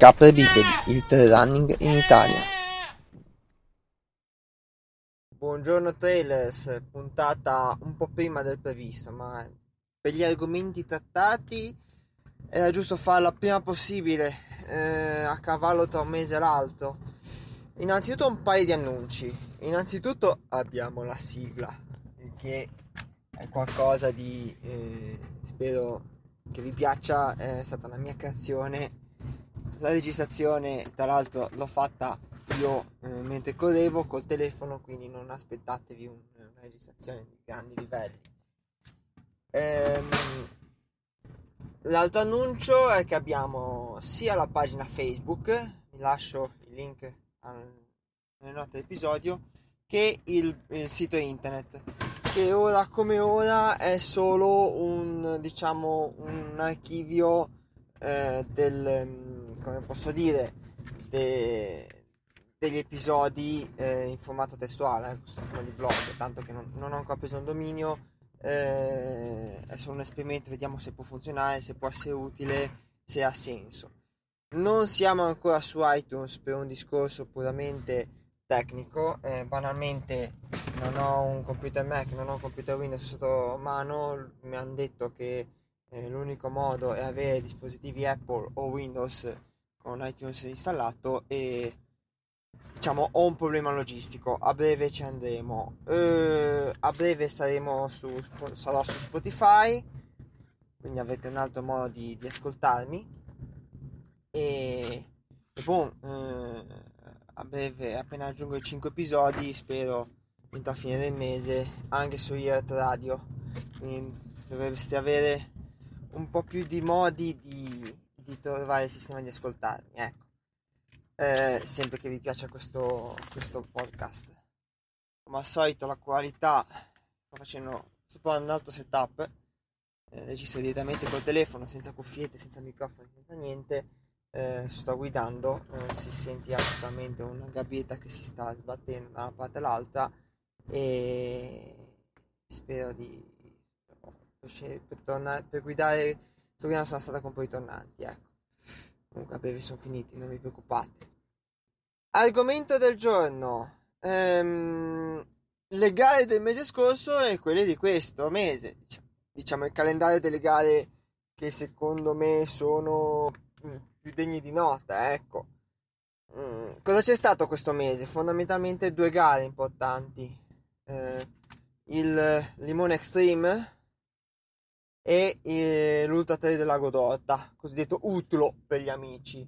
Capre bipedi, il trail running in Italia. Buongiorno trailers, puntata un po' prima del previsto, ma per gli argomenti trattati era giusto farla prima possibile, eh, a cavallo tra un mese e l'altro. Innanzitutto un paio di annunci. Innanzitutto abbiamo la sigla, che è qualcosa di, eh, spero che vi piaccia, è stata la mia creazione la registrazione tra l'altro l'ho fatta io eh, mentre correvo col telefono quindi non aspettatevi un, una registrazione di grandi livelli. Ehm, l'altro annuncio è che abbiamo sia la pagina facebook vi lascio il link al, nelle note dell'episodio che il, il sito internet che ora come ora è solo un diciamo un archivio eh, del come posso dire, de, degli episodi eh, in formato testuale, eh, questo forma di blog, tanto che non, non ho ancora preso un dominio, eh, è solo un esperimento, vediamo se può funzionare, se può essere utile, se ha senso. Non siamo ancora su iTunes per un discorso puramente tecnico, eh, banalmente non ho un computer Mac, non ho un computer Windows sotto mano, mi hanno detto che l'unico modo è avere dispositivi Apple o Windows con iTunes installato e diciamo ho un problema logistico. A breve ci andremo. Eh, a breve saremo su sarò su Spotify quindi avete un altro modo di, di ascoltarmi. E, e boh, eh, a breve appena aggiungo i 5 episodi spero entro a fine del mese anche su Iert Radio. Quindi dovreste avere un po' più di modi di di trovare il sistema di ascoltarmi, ecco. Eh, sempre che vi piaccia questo, questo podcast. Come al solito la qualità, sto facendo, sto un altro setup, eh, registro direttamente col telefono, senza cuffiette, senza microfono, senza niente, eh, sto guidando, eh, si sente assolutamente una gabbietta che si sta sbattendo da una parte all'altra e spero di per, tornare, per guidare Torino sono stata con poi tornanti, ecco. Comunque a breve sono finiti, non vi preoccupate. Argomento del giorno. Ehm, le gare del mese scorso e quelle di questo mese. Diciamo, diciamo il calendario delle gare che secondo me sono mm, più degni di nota, ecco. Mm, cosa c'è stato questo mese? Fondamentalmente due gare importanti. Eh, il Limone Extreme e eh, l'Ultra Trail della Godorta, cosiddetto Utlo per gli amici.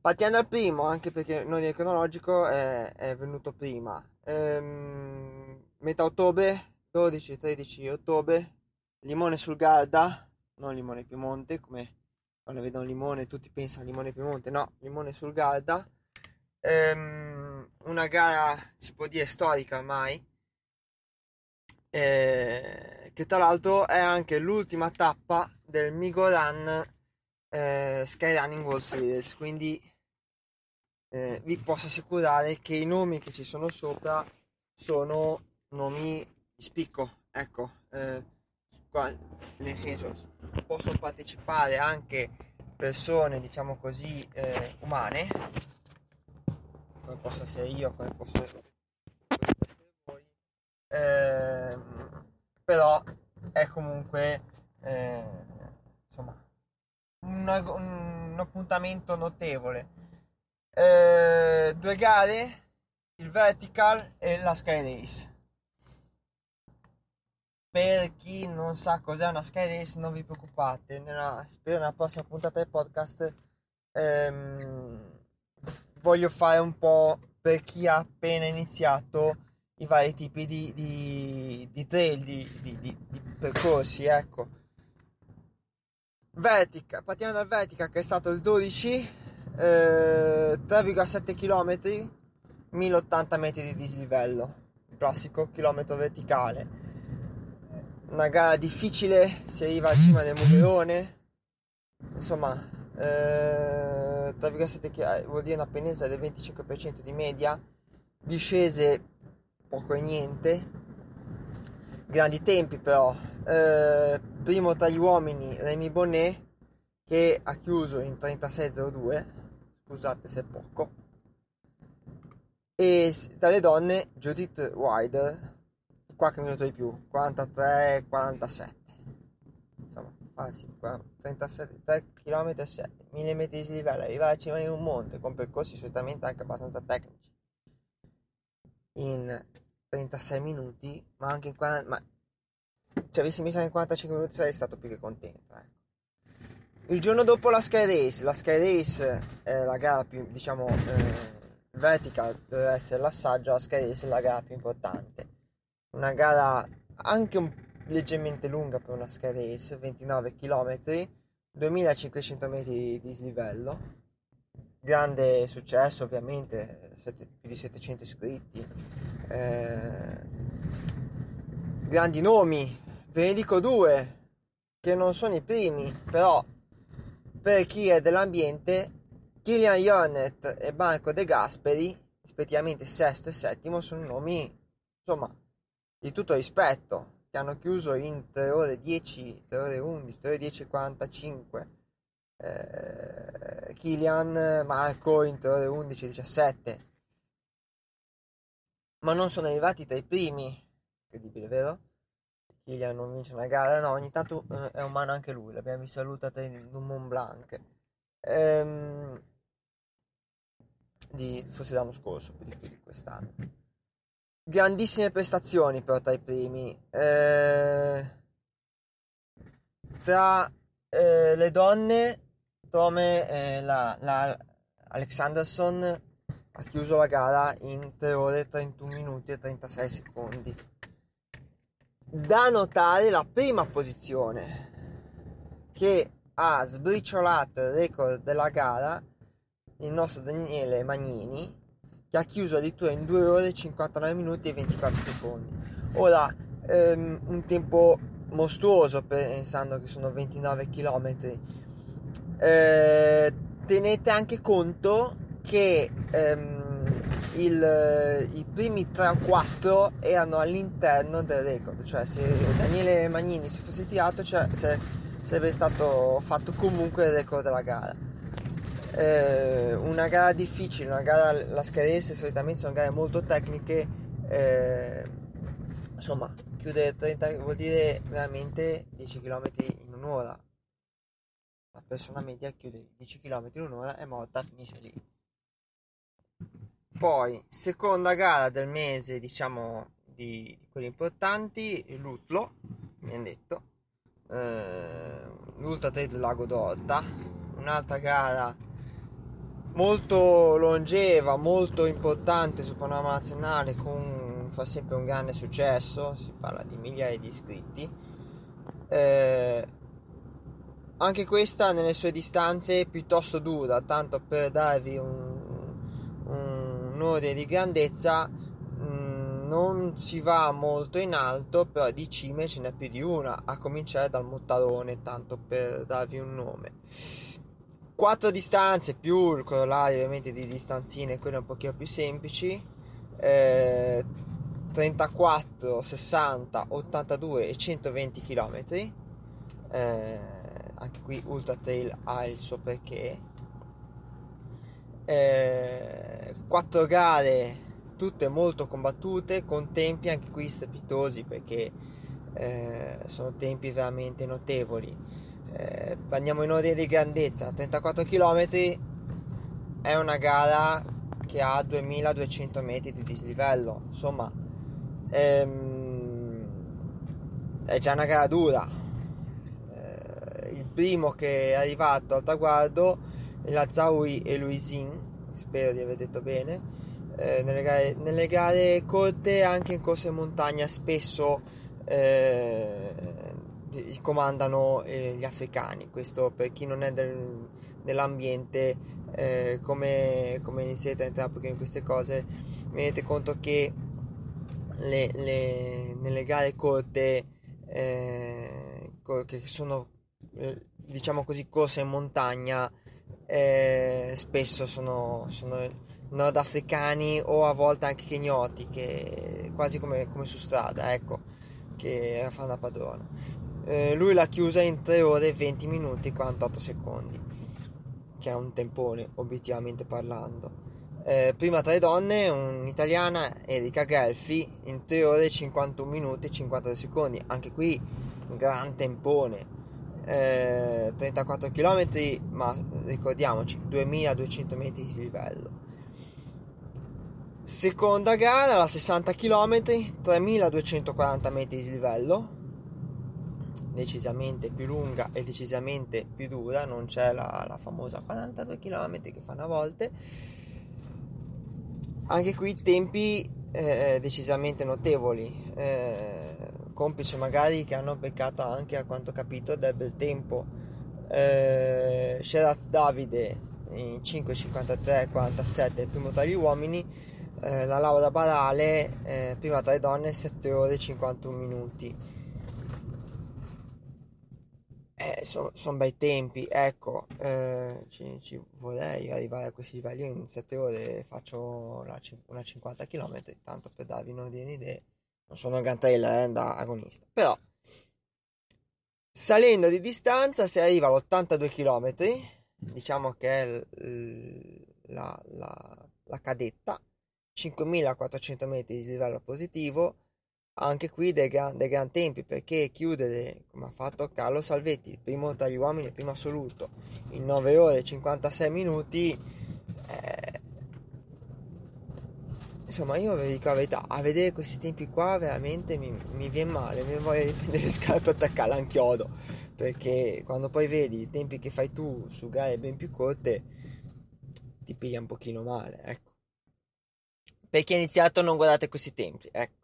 Partiamo dal primo, anche perché in ordine cronologico è, è venuto prima. Ehm, metà ottobre, 12-13 ottobre, limone sul Garda, non limone Piemonte, come quando vedono limone tutti pensano limone Piemonte, no, limone sul Garda. Ehm, una gara si può dire storica ormai, eh, che tra l'altro è anche l'ultima tappa del Migo Run eh, Skyrunning World Series. Quindi eh, vi posso assicurare che i nomi che ci sono sopra sono nomi di spicco ecco eh, qua, nel senso possono partecipare anche persone diciamo così eh, umane. Come posso essere io come posso essere voi. Eh, però è comunque eh, insomma un, un, appuntamento notevole. Eh, due gare il vertical e la sky race. Per chi non sa cos'è una sky race non vi preoccupate nella, spero nella prossima puntata del podcast ehm, voglio fare un po' per chi ha appena iniziato i vari tipi di, di, di trail, di, di, percorsi, ecco. Vertica, partiamo dal Vertica che è stato il 12, eh, 3,7 km, 1080 metri di dislivello, il classico chilometro verticale. Una gara difficile, si arriva al cima del Mugerone, insomma, eh, 3,7 km vuol dire una pendenza del 25% di media, discese poco e niente. Grandi tempi però. Eh, primo tra gli uomini Remy Bonnet che ha chiuso in 36.02, scusate se è poco, e dalle donne Judith Wilder, qualche minuto di più, 43-47, insomma, facile, 37, 3 km e 7, 1000 metri di livello, cima di un monte con percorsi solitamente anche abbastanza tecnici, in 36 minuti, ma anche in 40, ma ci avessi messo in 45 minuti sarei stato più che contento, ecco. Il giorno dopo la Sky Race, la Sky Race è la gara più, diciamo, eh, vertical deve essere l'assaggio, la Sky Race è la gara più importante. Una gara anche un, leggermente lunga per una Sky Race, 29 km, 2500 metri di dislivello. Grande successo ovviamente, sette, più di 700 iscritti. Eh, grandi nomi, ve ne dico due che non sono i primi, però per chi è dell'ambiente, Kilian Jornet e Marco De Gasperi, rispettivamente sesto e settimo, sono nomi, insomma, di tutto rispetto, che hanno chiuso in 3 ore 10, 3 ore 11, 3 ore 10 45. Eh, Kilian, Marco in 3 ore 11 17. Ma non sono arrivati tra i primi, incredibile, vero? Kilian non vince una gara, no, ogni tanto eh, è umano anche lui, l'abbiamo visto salutata in Mont Blanc. Ehm, di, forse l'anno scorso, più di, più di quest'anno. Grandissime prestazioni però tra i primi. Eh, tra eh, le donne, Tome, eh, la, la Alexanderson ha chiuso la gara in 3 ore 31 minuti e 36 secondi. Da notare la prima posizione che ha sbriciolato il record della gara il nostro Daniele Magnini che ha chiuso addirittura in 2 ore 59 minuti e 24 secondi. Ora ehm, un tempo mostruoso pensando che sono 29 km eh, tenete anche conto che ehm, il, i primi 3 o 4 erano all'interno del record, cioè se Daniele Magnini si fosse tirato cioè, se, sarebbe stato fatto comunque il record della gara. Eh, una gara difficile, una gara, la scaresse solitamente sono gare molto tecniche, eh, insomma chiudere 30 vuol dire veramente 10 km in un'ora. La persona media chiude 10 km in un'ora, è morta, finisce lì. Poi, seconda gara del mese, diciamo, di, di quelli importanti, l'Utlo, mi hanno detto, eh, l'Ultra Trail del Lago d'Orta, un'altra gara molto longeva, molto importante sul panorama nazionale, con, fa sempre un grande successo, si parla di migliaia di iscritti. Eh, anche questa nelle sue distanze piuttosto dura, tanto per darvi un, un un ordine di grandezza mm, non si va molto in alto, però di cime ce n'è più di una, a cominciare dal Mottarone, tanto per darvi un nome. Quattro distanze più il corollario ovviamente di distanzine, quelle un pochino più semplici. Eh, 34, 60, 82 e 120 km. Eh, anche qui Ultra Trail ha il suo perché. Eh, quattro gare tutte molto combattute con tempi anche qui strepitosi perché eh, sono tempi veramente notevoli. Eh, andiamo in ordine di grandezza. 34 km è una gara che ha 2200 metri di dislivello. Insomma ehm, è già una gara dura primo che è arrivato al traguardo la Zaui e Luisin, spero di aver detto bene, eh, nelle, gare, nelle, gare, corte anche in corsa in montagna spesso eh, comandano eh, gli africani, questo per chi non è del, dell'ambiente eh, come, come inizierete a entrare in queste cose mi rendete conto che le, le, nelle gare corte eh, che sono diciamo così corse in montagna eh, spesso sono, sono, nordafricani o a volte anche kenyoti, che, quasi come, come su strada, ecco, che fanno la padrona. eh, lui l'ha chiusa in 3 ore 20 minuti e 48 secondi, che è un tempone obiettivamente parlando. Eh, prima tre donne, un'italiana, Erika Gelfi, in 3 ore 51 minuti e 52 secondi, anche qui un gran tempone. Eh, 34 km, ma ricordiamoci 2200 metri di livello. Seconda gara, la 60 km, 3240 metri di livello, decisamente più lunga e decisamente più dura, non c'è la, la famosa 42 km che fanno a volte. Anche qui tempi eh, decisamente notevoli, eh, complice magari che hanno peccato anche a quanto capito del bel tempo. Eh, Sheraz Davide in 5.53.47 il primo tra gli uomini eh, la Laura Barale, eh, prima tra le donne, 7 ore e 51 minuti. Eh, sono son bei tempi, ecco, eh, ci, ci, vorrei arrivare a questi livelli. In 7 ore faccio una, una 50 km, tanto per darvi un'idea. Non sono trailer eh, da agonista, però salendo di distanza si arriva all'82 km, diciamo che è la, la, la cadetta. 5400 metri di livello positivo, anche qui dei, gran, dei gran tempi perché chiudere come ha fatto Carlo Salvetti, il primo tra gli uomini, il primo assoluto, in 9 ore e 56 minuti. Eh, insomma, io vi dico la verità, a vedere questi tempi qua veramente mi, mi viene male, mi voglio riprendere le scarpe e attaccarla a chiodo perché quando poi vedi i tempi che fai tu su gare ben più corte ti piglia un pochino male, ecco. Per chi ha iniziato non guardate questi tempi ecco.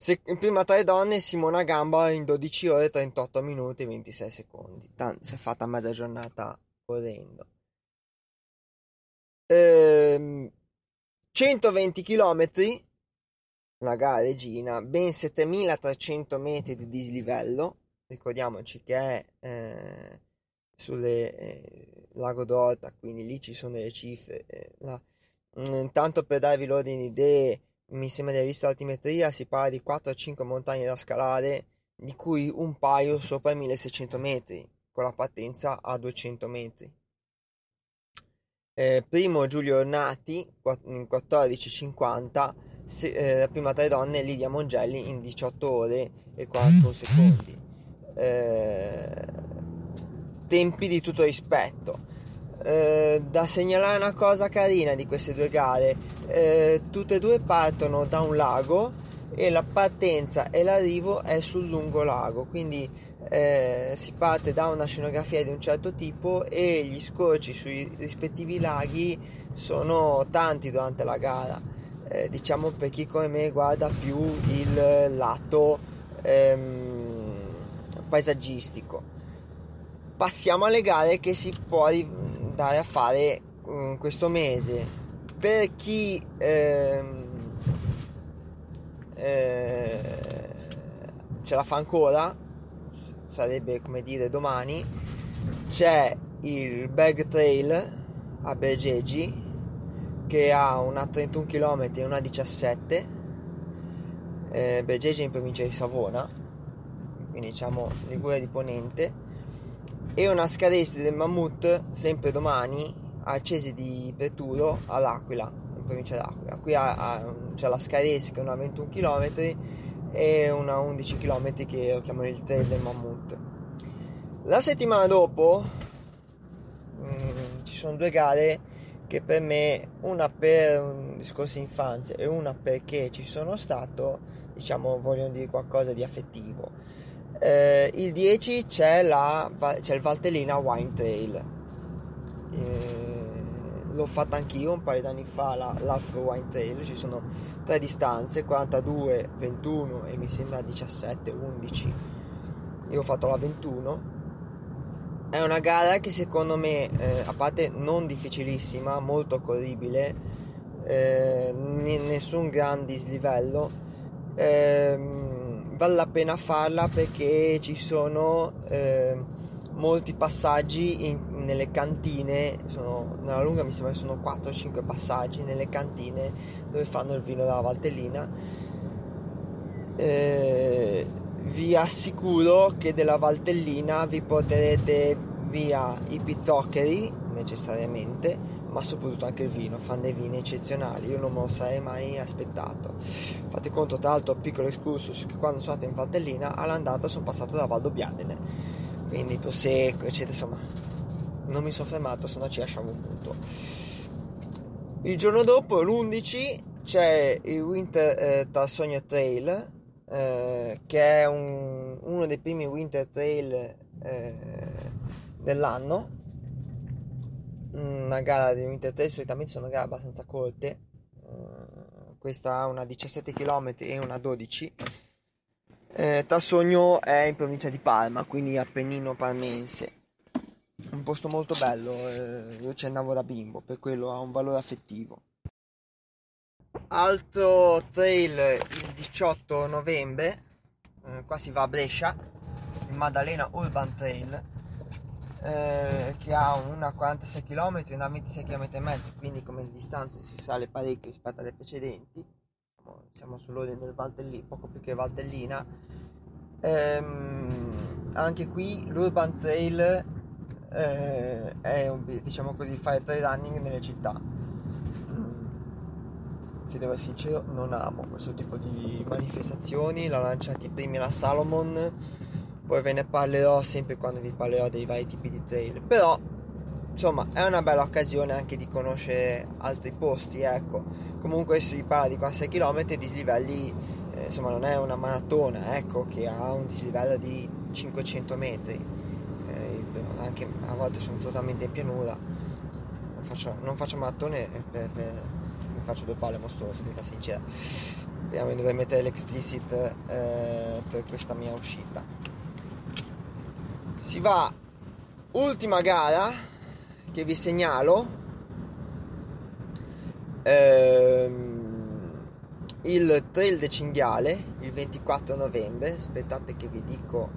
Se, prima tra le donne Simona Gamba in 12 ore 38 minuti e 26 secondi Tanto, si è fatta mezza giornata correndo. Ehm, 120 km la gara regina ben 7300 metri di dislivello ricordiamoci che è eh, sulle eh, lago d'Orta quindi lì ci sono delle cifre eh, la, Intanto mm, per darvi l'ordine di idee, mi sembra di aver visto l'altimetria, si parla di 4-5 montagne da scalare, di cui un paio sopra i 1600 metri, con la partenza a 200 metri. Eh, primo Giulio Ornati in 14.50, se, eh, la prima tre donne Lidia Mongelli in 18 ore e 41 secondi. Eh, tempi di tutto rispetto eh, da segnalare una cosa carina di queste due gare eh, tutte e due partono da un lago e la partenza e l'arrivo è sul lungo lago quindi eh, si parte da una scenografia di un certo tipo e gli scorci sui rispettivi laghi sono tanti durante la gara. Eh, diciamo per chi come me guarda più il lato ehm, paesaggistico. Passiamo alle gare che si può andare a fare um, questo mese. Per chi ehm, eh, ce la fa ancora. Sarebbe come dire domani. C'è il Bag Trail a Bergeggi che ha una 31 km e una 17 eh, Bergeggi in provincia di Savona quindi diciamo Liguria di Ponente. E una scadestra del Mammut sempre domani a Cesi di Peturo all'Aquila provincia d'Aquila qui ha, ha, c'è la scadestra che è una 21 km e una 11 km che lo chiamano il trail del Mammut. La settimana dopo mh, mm, ci sono due gare che per me una per un discorso infanzia e una perché ci sono stato diciamo vogliono dire qualcosa di affettivo. Eh, il 10 c'è, la, c'è il Valtellina Wine Trail. Eh, l'ho fatta anch'io un paio d'anni fa la, l'Half Wine Trail. Ci sono tre distanze: 42, 21 e mi sembra 17, 11. Io ho fatto la 21. È una gara che secondo me, eh, a parte non difficilissima, molto corribile, eh, nessun gran dislivello. Ehm, vale la pena farla perché ci sono eh, molti passaggi in, nelle cantine, sono, nella lunga mi sembra che sono 4-5 passaggi nelle cantine dove fanno il vino della Valtellina. Eh, vi assicuro che della Valtellina vi porterete via i pizzoccheri necessariamente ma soprattutto anche il vino, fan dei vini eccezionali, io non me lo sarei mai aspettato. Fate conto, tra l'altro, piccolo excursus, che quando sono andato in Valtellina, all'andata sono passato da Valdo Biadene, quindi Prosecco, eccetera, insomma, non mi sono fermato, se no ci lasciamo un punto. Il giorno dopo, l'11, c'è il Winter eh, Tarsogno Trail, eh, che è un, uno dei primi Winter Trail eh, dell'anno. Una gara di Winter Trail solitamente sono gare abbastanza corte. Uh, questa ha una 17 km e una 12 eh, Tassogno è in provincia di Parma quindi Appennino Parmense un posto molto bello eh, io ci andavo da bimbo per quello ha un valore affettivo altro trail il 18 novembre eh, qua si va a Brescia il Maddalena Urban Trail eh, che ha una 46 km e una 26 km e mezzo, quindi come distanze si sale parecchio rispetto alle precedenti. Siamo sull'ordine del Valtellina, poco più che Valtellina. Ehm, anche qui l'Urban Trail eh, è un, diciamo così fare trail running nelle città. Mm, se devo essere sincero, non amo questo tipo di manifestazioni. L'ha lanciati i primi la Salomon poi ve ne parlerò sempre quando vi parlerò dei vari tipi di trail però insomma è una bella occasione anche di conoscere altri posti ecco. Comunque si parla di 46 km dislivelli eh, insomma non è una maratona ecco che ha un dislivello di 500 metri. Eh, anche a volte sono totalmente in pianura. Non faccio, non faccio maratone per, per, mi faccio due palle mostruose detta sincera. Speriamo di dover mettere l'explicit eh, per questa mia uscita. Si va ultima gara che vi segnalo ehm, il trail de cinghiale il 24 novembre. Aspettate che vi dico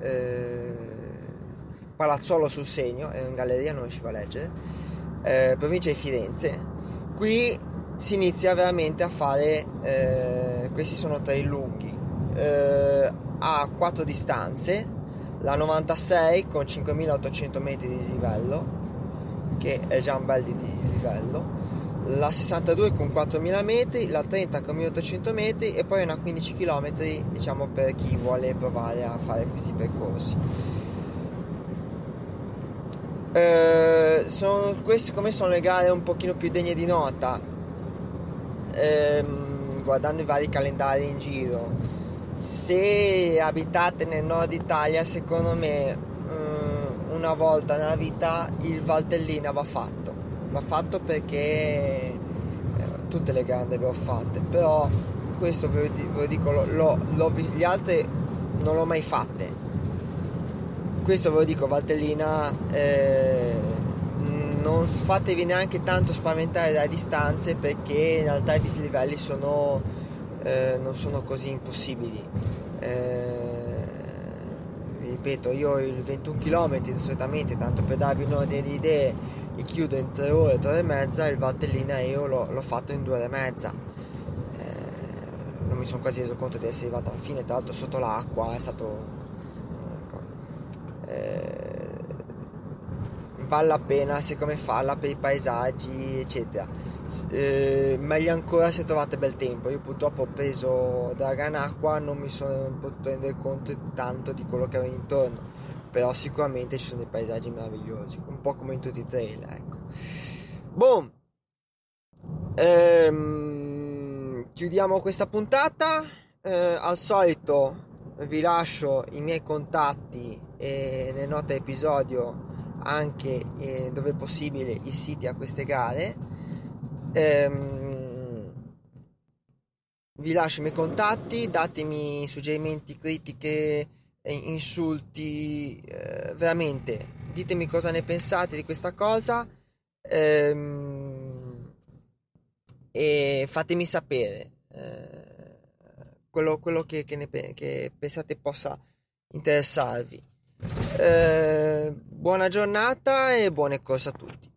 eh, Palazzolo sul segno è in galleria non riuscivo a leggere eh, provincia di Firenze. Qui si inizia veramente a fare eh, questi sono trail lunghi eh, a quattro distanze la 96 con 5800 metri di dislivello che è già un bel di dislivello. La 62 con 4000 metri la 30 con 1800 metri e poi una 15 km diciamo per chi vuole provare a fare questi percorsi. Eh, sono, queste come sono le gare un pochino più degne di nota? Ehm, guardando i vari calendari in giro se abitate nel nord Italia, secondo me mm, una volta nella vita il Valtellina va fatto. Va fatto perché eh, tutte le le ho fatte, però questo ve lo dico, lo, lo, gli altri non l'ho mai fatte. Questo ve lo dico, Valtellina, eh, non fatevi neanche tanto spaventare dalle distanze perché in realtà i dislivelli sono eh, non sono così impossibili. Eh, ripeto, io il 21 km solitamente, tanto per darvi un ordine di idee, li chiudo in 3 ore, 3 ore e mezza, il Valtellina io l'ho, l'ho fatto in 2 ore e mezza. Eh, non mi sono quasi reso conto di essere arrivato alla fine, tra l'altro sotto l'acqua è stato... Eh, vale la pena siccome farla per i paesaggi eccetera. Eh, meglio ancora se trovate bel tempo. Io purtroppo ho preso Dragon Acqua non mi sono potuto rendere conto tanto di quello che avevo intorno. Però sicuramente ci sono dei paesaggi meravigliosi un po' come in tutti i trail ecco. Boom! Ehm, chiudiamo questa puntata. Eh, al solito vi lascio i miei contatti e nelle note episodio anche eh, dove possibile i siti a queste gare. Ehm, vi lascio i miei contatti, datemi suggerimenti, critiche, insulti, eh, veramente ditemi cosa ne pensate di questa cosa ehm, e fatemi sapere eh, quello, quello che, che, ne, che pensate possa interessarvi. Eh, buona giornata e buone corse a tutti.